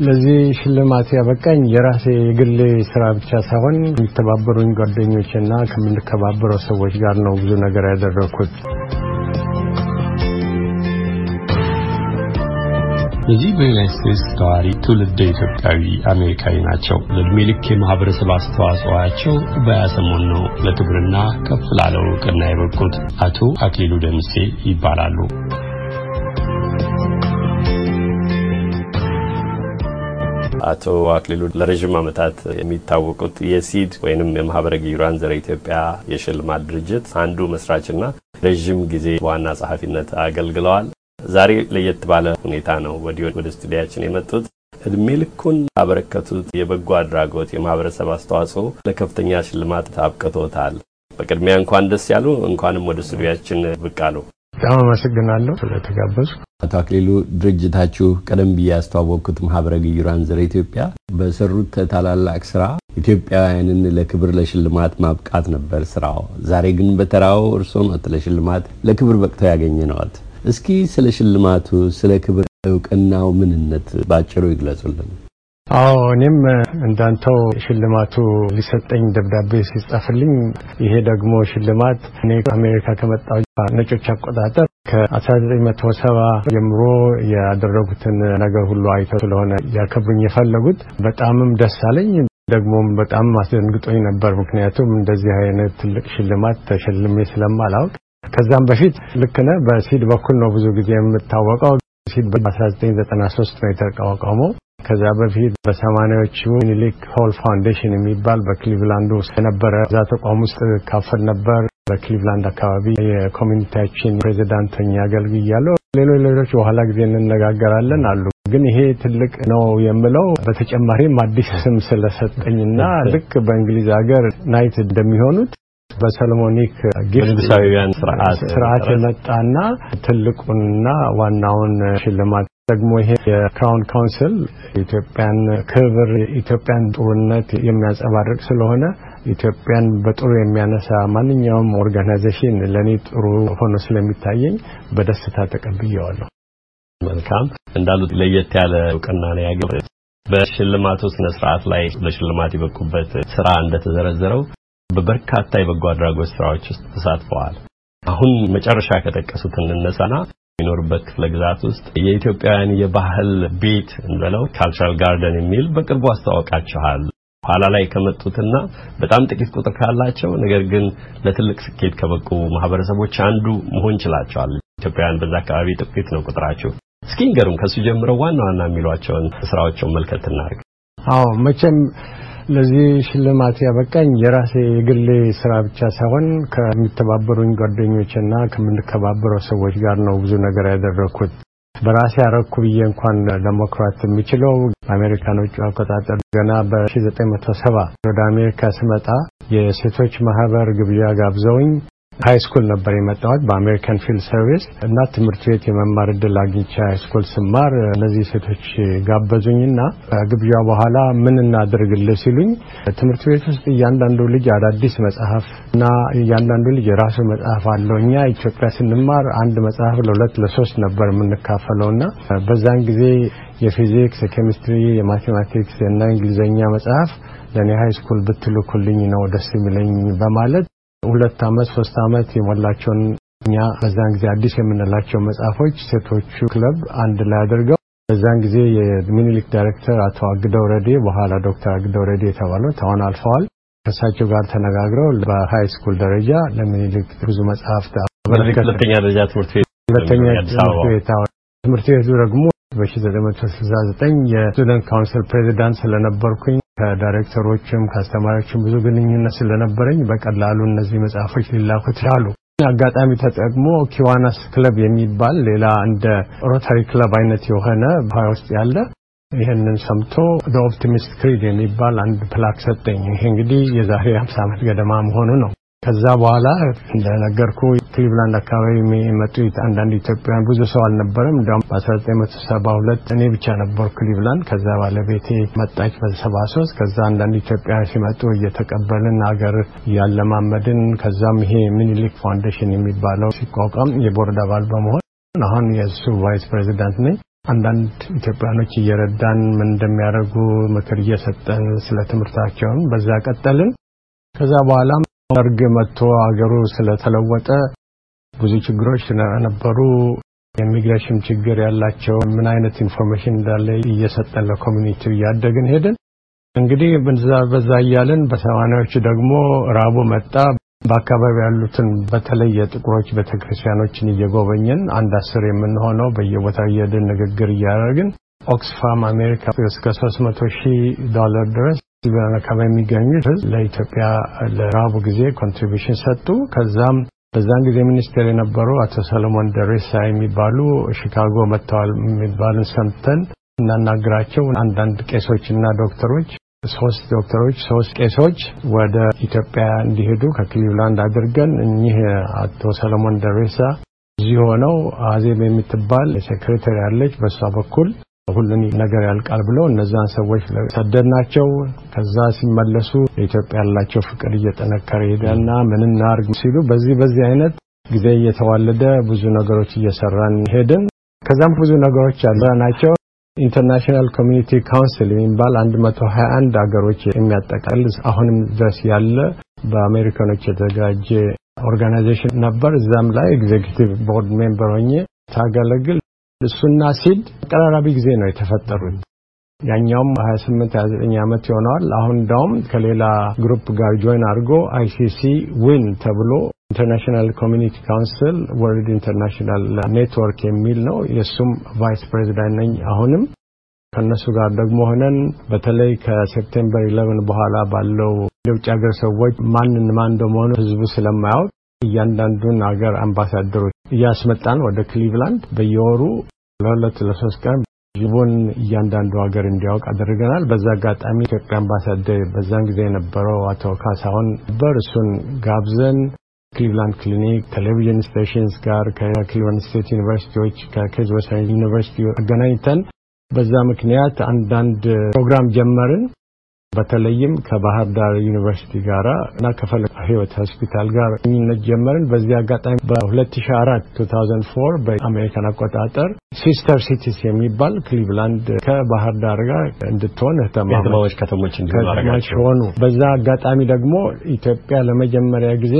ለዚህ ሽልማት ያበቃኝ የራሴ የግል ስራ ብቻ ሳይሆን የሚተባበሩኝ ጓደኞችና ከምንከባበረው ሰዎች ጋር ነው ብዙ ነገር ያደረግኩት። በዚህ በዩናይት ስቴትስ ተዋሪ ትውልደ ኢትዮጵያዊ አሜሪካዊ ናቸው። ለእድሜ ልክ የማህበረሰብ አስተዋጽኦአቸው በያሰሞን ነው ለክብርና ከፍ ላለው እውቅና የበቁት። አቶ አክሊሉ ደምሴ ይባላሉ። አቶ አክሊሉ ለረዥም ዓመታት የሚታወቁት የሲድ ወይንም የማህበረ ግዩራን ዘረ ኢትዮጵያ የሽልማት ድርጅት አንዱ መስራችና ረዥም ጊዜ ዋና ጸሐፊነት አገልግለዋል። ዛሬ ለየት ባለ ሁኔታ ነው ወዲህ ወደ ስቱዲያችን የመጡት። እድሜ ልኩን ያበረከቱት የበጎ አድራጎት የማህበረሰብ አስተዋጽኦ ለከፍተኛ ሽልማት አብቅቶታል። በቅድሚያ እንኳን ደስ ያሉ፣ እንኳንም ወደ ስቱዲያችን ብቅ አሉ። በጣም አመሰግናለሁ ስለተጋበዙ። አቶ አክሊሉ ድርጅታችሁ ቀደም ብዬ ያስተዋወቅኩት ማህበረ ግዩራን ዘረ ኢትዮጵያ በሰሩት ታላላቅ ስራ ኢትዮጵያውያንን ለክብር ለሽልማት ማብቃት ነበር ስራው። ዛሬ ግን በተራው እርስዎ ኖት ለሽልማት ለክብር በቅተው ያገኘነዎት። እስኪ ስለ ሽልማቱ ስለ ክብር እውቅናው ምንነት ባጭሩ ይግለጹልን። አዎ እኔም እንዳንተው ሽልማቱ ሊሰጠኝ ደብዳቤ ሲጻፍልኝ ይሄ ደግሞ ሽልማት እኔ አሜሪካ ከመጣሁ ነጮች አቆጣጠር ከ1970 ጀምሮ ያደረጉትን ነገር ሁሉ አይተው ስለሆነ ያከብሩኝ የፈለጉት በጣምም ደስ አለኝ። ደግሞም በጣም አስደንግጦኝ ነበር። ምክንያቱም እንደዚህ አይነት ትልቅ ሽልማት ተሸልሜ ስለማላውቅ ከዛም በፊት ልክ ነህ፣ በሲድ በኩል ነው ብዙ ጊዜ የምታወቀው። ሲድ በ1993 ነው የተቋቋመው። ከዛ በፊት በሰማኒያዎቹ ሚኒሊክ ሆል ፋውንዴሽን የሚባል በክሊቭላንድ ውስጥ የነበረ እዛ ተቋም ውስጥ እካፈል ነበር። በክሊቭላንድ አካባቢ የ community ያችን ፕሬዚዳንት ሆኜ አገልግያለሁ። ሌሎች ሌሎች በኋላ ጊዜ እንነጋገራለን አሉ። ግን ይሄ ትልቅ ነው የምለው በተጨማሪም አዲስ ስም ስለሰጠኝና ልክ በእንግሊዝ ሀገር knight እንደሚሆኑት በ Solomonic በንጉሳዊያን ስርዓት የመጣና ትልቁንና ዋናውን ሽልማት ደግሞ ይሄ የ Crown Council ኢትዮጵያን ክብር ኢትዮጵያን ጥሩነት የሚያንጸባርቅ ስለሆነ ኢትዮጵያን በጥሩ የሚያነሳ ማንኛውም organization ለእኔ ጥሩ ሆኖ ስለሚታየኝ በደስታ ተቀብየዋለሁ። መልካም እንዳሉት ለየት ያለ እውቅና ነው ያገኙት። በሽልማቱ ስነ ስርዓት ላይ ለሽልማት የበቁበት ስራ እንደተዘረዘረው በበርካታ የበጎ አድራጎት ስራዎች ውስጥ ተሳትፈዋል። አሁን መጨረሻ ከጠቀሱት እንነሳና የሚኖርበት ክፍለ ግዛት ውስጥ የኢትዮጵያውያን የባህል ቤት እንበለው ካልቸራል ጋርደን የሚል በቅርቡ አስተዋውቃችኋል። ኋላ ላይ ከመጡትና በጣም ጥቂት ቁጥር ካላቸው ነገር ግን ለትልቅ ስኬት ከበቁ ማህበረሰቦች አንዱ መሆን ችላቸዋል። ኢትዮጵያውያን በዛ አካባቢ ጥቂት ነው ቁጥራቸው። እስኪ ንገሩን፣ ከሱ ጀምረው ዋና ዋና የሚሏቸውን ስራዎችን መልከት እናድርግ። አዎ መቼም ለዚህ ሽልማት ያበቃኝ የራሴ የግሌ ስራ ብቻ ሳይሆን ከሚተባበሩኝ ጓደኞችና ከምንከባበረው ሰዎች ጋር ነው ብዙ ነገር ያደረግኩት። በራሴ አረኩ ብዬ እንኳን ለመኩራት የሚችለው አሜሪካኖቹ አቆጣጠር ገና በ1970 ወደ አሜሪካ ስመጣ የሴቶች ማህበር ግብዣ ጋብዘውኝ high school ነበር የመጣሁት በ American Field Service እና ትምህርት ቤት የመማር እድል አግኝቼ high school ስማር እነዚህ ሴቶች ጋበዙኝና ግብዣ በኋላ ምን እናድርግልህ ሲሉኝ ትምህርት ቤት ውስጥ እያንዳንዱ ልጅ አዳዲስ መጽሐፍ እና እያንዳንዱ ልጅ የራሱ መጽሐፍ አለው። እኛ ኢትዮጵያ ስንማር አንድ መጽሐፍ ለሁለት ለሶስት ነበር የምንካፈለው እና በዛን ጊዜ የፊዚክስ፣ የኬሚስትሪ፣ የ mathematics እና እንግሊዝኛ መጽሐፍ ለእኔ high school ብትልኩልኝ ነው ደስ የሚለኝ በማለት ሁለት አመት ሶስት አመት የሞላቸውን እኛ በዛን ጊዜ አዲስ የምንላቸው መጽሐፎች ሴቶቹ ክለብ አንድ ላይ አድርገው በዛን ጊዜ የሚኒሊክ ዳይሬክተር አቶ አግደው ረዴ በኋላ ዶክተር አግደው ረዴ የተባሉት አሁን አልፈዋል። ከእሳቸው ጋር ተነጋግረው በ high school ደረጃ ለሚኒሊክ ብዙ መጽሐፍት ሁለተኛ ደረጃ ትምህርት ቤት ሁለተኛ ትምህርት ቤት ትምህርት ቤቱ ደግሞ በ1969 የ student council ፕሬዚዳንት ስለነበርኩኝ ከዳይሬክተሮችም ከአስተማሪዎችም ብዙ ግንኙነት ስለነበረኝ በቀላሉ እነዚህ መጽሐፎች ሊላኩ ይችላሉ። አጋጣሚ ተጠቅሞ Kiwanis Club የሚባል ሌላ እንደ ሮታሪ ክለብ አይነት የሆነ ባህ ውስጥ ያለ ይህንን ሰምቶ Optimist Creed የሚባል አንድ plaque ሰጠኝ። ይሄ እንግዲህ የዛሬ 50 ዓመት ገደማ መሆኑ ነው። ከዛ በኋላ እንደነገርኩ ክሊቭላንድ አካባቢ የመጡ አንዳንድ ኢትዮጵያውያን ብዙ ሰው አልነበረም። እንዲያውም በ1972 እኔ ብቻ ነበርኩ ክሊቭላንድ። ከዛ ባለቤቴ መጣች በ73 ከዛ አንዳንድ ኢትዮጵያውያን ሲመጡ እየተቀበልን አገር እያለማመድን ከዛም ይሄ ሚኒሊክ ፋውንዴሽን የሚባለው ሲቋቋም የቦርድ አባል በመሆን አሁን የእሱ vice president ነኝ። አንዳንድ ኢትዮጵያኖች እየረዳን ምን እንደሚያደርጉ ምክር እየሰጠን ስለ ትምህርታቸውን በዛ ቀጠልን። ከዛ በኋላም ደርግ መጥቶ አገሩ ስለተለወጠ ብዙ ችግሮች ስለነበሩ የኢሚግሬሽን ችግር ያላቸው ምን አይነት information እንዳለ እየሰጠን ለ community ው እያደግን ሄድን። እንግዲህ በዛ እያልን በሰማንያዎቹ ደግሞ ራቡ መጣ። በአካባቢ ያሉትን በተለይ የጥቁሮች ቤተክርስቲያኖችን እየጎበኘን አንድ አስር የምንሆነው በየቦታው እየሄድን ንግግር እያደረግን ኦክስፋም አሜሪካ እስከ 300 ሺህ ዶላር ድረስ አካባቢ የሚገኙት ለኢትዮጵያ ለራቡ ጊዜ contribution ሰጡ። ከዛም በዛን ጊዜ ሚኒስቴር የነበሩ አቶ ሰለሞን ደሬሳ የሚባሉ ሺካጎ መጥተዋል የሚባልን ሰምተን እናናግራቸው አንዳንድ ቄሶችና ዶክተሮች ሶስት ዶክተሮች ሶስት ቄሶች ወደ ኢትዮጵያ እንዲሄዱ ከክሊቭላንድ አድርገን እኚህ አቶ ሰለሞን ደሬሳ እዚህ ሆነው አዜብ የምትባል secretary ያለች በእሷ በኩል ሁሉን ነገር ያልቃል ብለው እነዛን ሰዎች ሰደድናቸው። ከዛ ሲመለሱ ለኢትዮጵያ ያላቸው ፍቅር እየጠነከረ ሄደና ምን እናርግ ሲሉ በዚህ በዚህ አይነት ጊዜ እየተዋለደ ብዙ ነገሮች እየሰራን ሄድን። ከዛም ብዙ ነገሮች ያለ ናቸው። International Community Council የሚባል 121 ሀገሮች የሚያጠቃልል አሁንም ድረስ ያለ በአሜሪካኖች የተዘጋጀ organization ነበር። እዛም ላይ executive board member ሆኜ አገለግል እሱና ሲድ ተቀራራቢ ጊዜ ነው የተፈጠሩት። ያኛውም 28 29 ዓመት ይሆነዋል። አሁን እንዳውም ከሌላ group ጋር join አድርጎ ICC WIN ተብሎ International Community Council World International Network የሚል ነው። የእሱም vice president ነኝ። አሁንም ከእነሱ ጋር ደግሞ ሆነን በተለይ ከ September 11 በኋላ ባለው የውጭ ሀገር ሰዎች ማንን ማን እንደመሆኑ ህዝቡ ስለማያውቅ እያንዳንዱን ሀገር አምባሳደሮች እያስመጣን ወደ ክሊቭላንድ በየወሩ ለሁለት ለሶስት ቀን ህዝቡን እያንዳንዱ ሀገር እንዲያውቅ አድርገናል። በዛ አጋጣሚ ኢትዮጵያ አምባሳደር በዛን ጊዜ የነበረው አቶ ካሳሁን ነበር። እሱን ጋብዘን ክሊቭላንድ ክሊኒክ television stations ጋር ከክሊቭላንድ ስቴት ዩኒቨርሲቲዎች ከኬዝ ዌስተርን ዩኒቨርሲቲ አገናኝተን በዛ ምክንያት አንዳንድ ፕሮግራም ጀመርን። በተለይም ከባህር ዳር ዩኒቨርሲቲ ጋራ እና ከፈለገ ህይወት ሆስፒታል ጋር ግንኙነት ጀመርን። በዚህ አጋጣሚ በ2004 2004 በአሜሪካን አቆጣጠር sister cities የሚባል ክሊቭላንድ ከባህር ዳር ጋር እንድትሆን ከተማዎች ከተሞች ከተማች ሆኑ። በዛ አጋጣሚ ደግሞ ኢትዮጵያ ለመጀመሪያ ጊዜ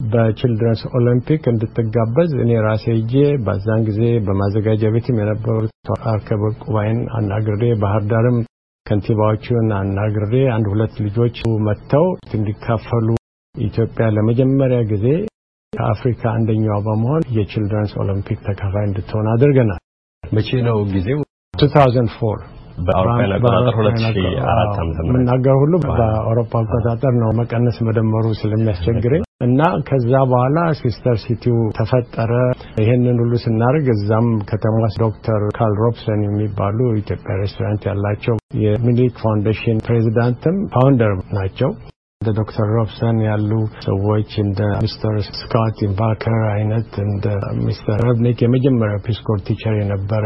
በ Children's Olympic እንድትጋበዝ እኔ ራሴ ሄጄ በዛን ጊዜ በማዘጋጃ ቤትም የነበሩት አርከበ ዕቁባይን አናግሬ ባህር ዳርም ከንቲባዎቹን አናግሬ አንድ ሁለት ልጆች መጥተው እንዲካፈሉ ኢትዮጵያ ለመጀመሪያ ጊዜ ከአፍሪካ አንደኛዋ በመሆን የ Children's Olympic ተካፋይ እንድትሆን አድርገናል። መቼ ነው ጊዜው? 2004 በአውሮፓውያን አቆጣጠር 2004 ዓመተ ምህረት የምናገር ሁሉ በአውሮፓ አቆጣጠር ነው። መቀነስ መደመሩ ስለሚያስቸግረኝ እና ከዛ በኋላ sister city ው ተፈጠረ። ይሄንን ሁሉ ስናደርግ እዛም ከተማ ዶክተር ካል ሮብሰን የሚባሉ ኢትዮጵያ ሬስቶራንት ያላቸው የሚኒሊክ Foundation ፕሬዚዳንትም founder ናቸው። እንደ ዶክተር ሮብሰን ያሉ ሰዎች እንደ ሚስተር ስኮት ኢምባከር አይነት እንደ ሚስተር ረብኒክ የመጀመሪያ Peace Corps teacher የነበረ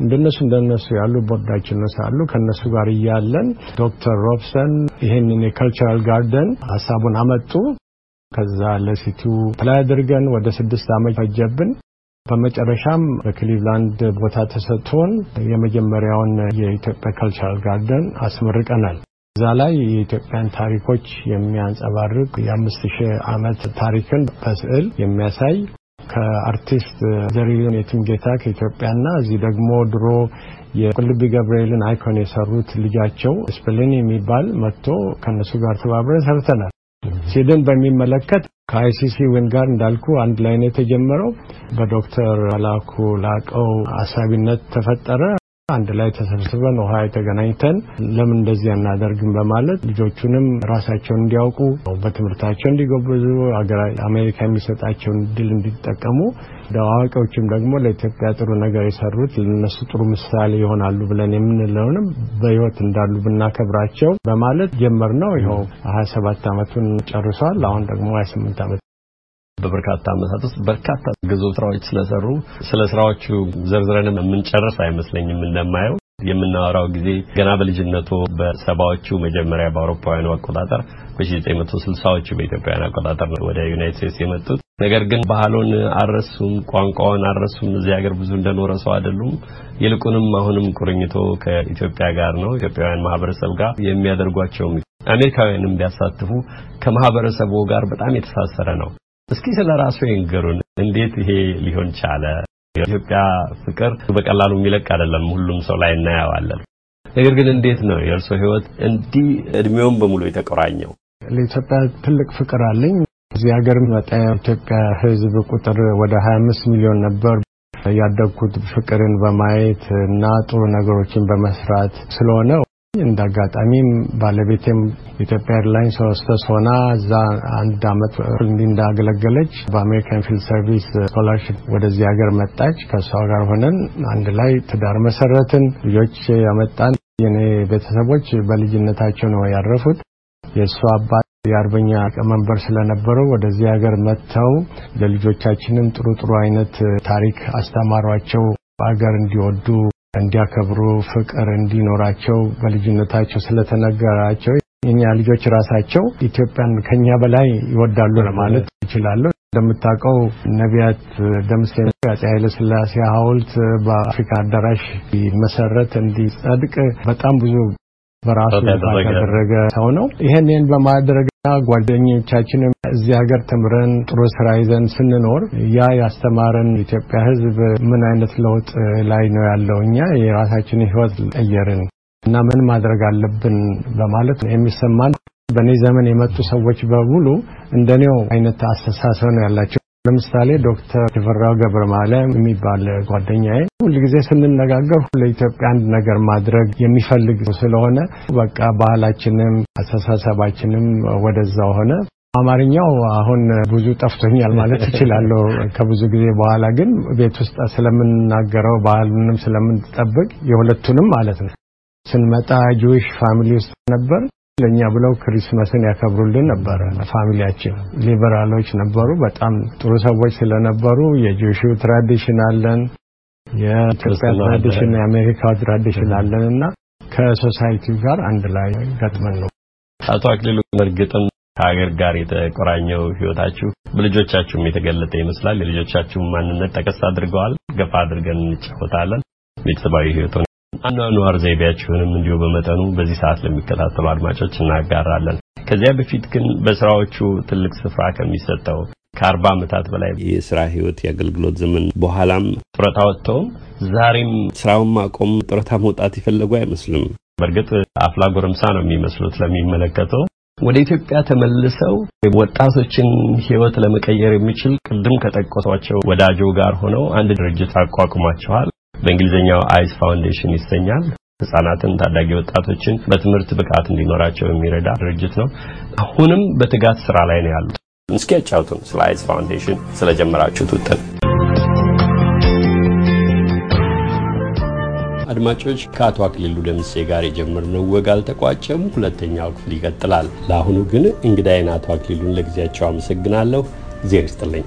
እንደነሱ እንደነሱ ያሉ ቦርዳችን ሳሉ ከነሱ ጋር እያለን ዶክተር ሮብሰን ይህንን የ cultural garden ሀሳቡን አመጡ። ከዛ ለ city ው apply አድርገን ወደ ስድስት ዓመት ፈጀብን። በመጨረሻም በክሊቭላንድ ቦታ ተሰጥቶን የመጀመሪያውን የኢትዮጵያ cultural garden አስመርቀናል። እዛ ላይ የኢትዮጵያን ታሪኮች የሚያንጸባርቅ የአምስት ሺህ ዓመት ታሪክን በስዕል የሚያሳይ ከአርቲስት ዘሪሁን የትምጌታ ከኢትዮጵያና እዚህ ደግሞ ድሮ የቁልቢ ገብርኤልን icon የሰሩት ልጃቸው ስፕሊን የሚባል መጥቶ ከነሱ ጋር ተባብረን ሰርተናል። ሲድን በሚመለከት ከአይሲሲ ዊን ጋር እንዳልኩ አንድ ላይ ነው የተጀመረው። በዶክተር መላኩ ላቀው አሳቢነት ተፈጠረ። አንድ ላይ ተሰብስበን ውሃ የተገናኝተን ለምን እንደዚህ አናደርግም በማለት ልጆቹንም ራሳቸውን እንዲያውቁ በትምህርታቸው እንዲጎበዙ አሜሪካ የሚሰጣቸውን እድል እንዲጠቀሙ አዋቂዎችም ደግሞ ለኢትዮጵያ ጥሩ ነገር የሰሩት ለነሱ ጥሩ ምሳሌ ይሆናሉ ብለን የምንለውንም በሕይወት እንዳሉ ብናከብራቸው በማለት ጀመር ነው። ይኸው 27 ዓመቱን ጨርሷል። አሁን ደግሞ 28 ዓመት በበርካታ ዓመታት ውስጥ በርካታ ግዙፍ ስራዎች ስለሰሩ ስለ ስራዎቹ ዘርዝረንም የምንጨርስ አይመስለኝም። እንደማየው የምናወራው ጊዜ ገና በልጅነቱ በሰባዎቹ መጀመሪያ በአውሮፓውያኑ አቆጣጠር በ1960ዎቹ በኢትዮጵያውያን አቆጣጠር ወደ ዩናይትድ ስቴትስ የመጡት ነገር ግን ባህሉን አልረሱም፣ ቋንቋውን አልረሱም። እዚህ ሀገር ብዙ እንደኖረ ሰው አይደሉም። ይልቁንም አሁንም ቁርኝቶ ከኢትዮጵያ ጋር ነው። ኢትዮጵያውያን ማህበረሰብ ጋር የሚያደርጓቸውም አሜሪካውያንም ቢያሳትፉ ከማህበረሰቡ ጋር በጣም የተሳሰረ ነው። እስኪ ስለ ራሱ ይንገሩን። እንዴት ይሄ ሊሆን ቻለ? የኢትዮጵያ ፍቅር በቀላሉ የሚለቅ አይደለም። ሁሉም ሰው ላይ እናየዋለን። ነገር ግን እንዴት ነው የእርሶ ህይወት እንዲህ እድሜውን በሙሉ የተቆራኘው? ለኢትዮጵያ ትልቅ ፍቅር አለኝ። እዚህ ሀገር መጣ የኢትዮጵያ ህዝብ ቁጥር ወደ 25 ሚሊዮን ነበር። ያደግኩት ፍቅርን በማየት እና ጥሩ ነገሮችን በመስራት ስለሆነ እንደ አጋጣሚም ባለቤቴም ኢትዮጵያ ኤርላይንስ ሆስተስ ሆና እዛ አንድ አመት እንዲህ እንዳገለገለች በ American Field Service scholarship ወደዚህ ሀገር መጣች። ከእሷ ጋር ሆነን አንድ ላይ ትዳር መሰረትን፣ ልጆች ያመጣን። የኔ ቤተሰቦች በልጅነታቸው ነው ያረፉት። የእሱ አባት የአርበኛ ሊቀመንበር ስለነበሩ ወደዚህ ሀገር መጥተው ለልጆቻችንም ጥሩ ጥሩ አይነት ታሪክ አስተማሯቸው። ሀገር እንዲወዱ እንዲያከብሩ፣ ፍቅር እንዲኖራቸው በልጅነታቸው ስለተነገራቸው የኛ ልጆች ራሳቸው ኢትዮጵያን ከኛ በላይ ይወዳሉ ለማለት ይችላሉ። እንደምታውቀው ነቢያት ደምሴ አፄ ኃይለ ሥላሴ ሐውልት በአፍሪካ አዳራሽ መሰረት እንዲጸድቅ በጣም ብዙ በራሱ ያደረገ ሰው ነው። ይሄን ይህን በማድረግና ጓደኞቻችንም እዚህ ሀገር ተምረን ጥሩ ስራ ይዘን ስንኖር ያ ያስተማረን ኢትዮጵያ ሕዝብ ምን አይነት ለውጥ ላይ ነው ያለው እኛ የራሳችንን ሕይወት ቀየርን እና ምን ማድረግ አለብን በማለት የሚሰማን በእኔ ዘመን የመጡ ሰዎች በሙሉ እንደኔው አይነት አስተሳሰብ ነው ያላቸው። ለምሳሌ ዶክተር ሽፈራው ገብረ ማርያም የሚባል ጓደኛዬ ሁልጊዜ ስንነጋገር ለኢትዮጵያ አንድ ነገር ማድረግ የሚፈልግ ስለሆነ በቃ ባህላችንም አስተሳሰባችንም ወደዛው ሆነ። አማርኛው አሁን ብዙ ጠፍቶኛል ማለት እችላለሁ ከብዙ ጊዜ በኋላ ግን ቤት ውስጥ ስለምንናገረው ባህሉንም ስለምንጠብቅ የሁለቱንም ማለት ነው። ስንመጣ Jewish family ውስጥ ነበር። ለኛ ብለው Christmas ን ያከብሩልን ነበረ። family ያችን ሊበራሎች ነበሩ። በጣም ጥሩ ሰዎች ስለነበሩ የ Jewish tradition አለን፣ የኢትዮጵያ tradition፣ የአሜሪካ tradition አለን እና ከሶሳይቲው ጋር አንድ ላይ ገጥመን ነው። አቶ አክሊሉ እርግጥም ከሀገር ጋር የተቆራኘው ህይወታችሁ በልጆቻችሁም የተገለጠ ይመስላል። የልጆቻችሁን ማንነት ጠቀስ አድርገዋል። ገፋ አድርገን እንጫወታለን። ቤተሰባዊ ህይወቱን አኗኗር ዘይቤያችሁንም እንዲሁ በመጠኑ በዚህ ሰዓት ለሚከታተሉ አድማጮች እናጋራለን። ከዚያ በፊት ግን በስራዎቹ ትልቅ ስፍራ ከሚሰጠው ከአርባ ዓመታት በላይ የስራ ህይወት የአገልግሎት ዘመን በኋላም ጡረታ ወጥተውም ዛሬም ስራውን ማቆም ጡረታ መውጣት የፈለጉ አይመስሉም። በእርግጥ አፍላ ጎረምሳ ነው የሚመስሉት ለሚመለከተው። ወደ ኢትዮጵያ ተመልሰው ወጣቶችን ህይወት ለመቀየር የሚችል ቅድም ከጠቀሷቸው ወዳጆ ጋር ሆነው አንድ ድርጅት አቋቁማቸዋል። በእንግሊዝኛው አይስ ፋውንዴሽን ይሰኛል። ህጻናትን፣ ታዳጊ ወጣቶችን በትምህርት ብቃት እንዲኖራቸው የሚረዳ ድርጅት ነው። አሁንም በትጋት ስራ ላይ ነው ያሉት። እስኪ ያጫውቱን ስለ አይስ ፋውንዴሽን ስለጀመራችሁት ውጥን። አድማጮች ከአቶ አክሊሉ ደምሴ ጋር የጀመርነው ወግ አልተቋጨም። ሁለተኛው ክፍል ይቀጥላል። ለአሁኑ ግን እንግዳዬን አቶ አክሊሉን ለጊዜያቸው አመሰግናለሁ። እግዜር ይስጥልኝ።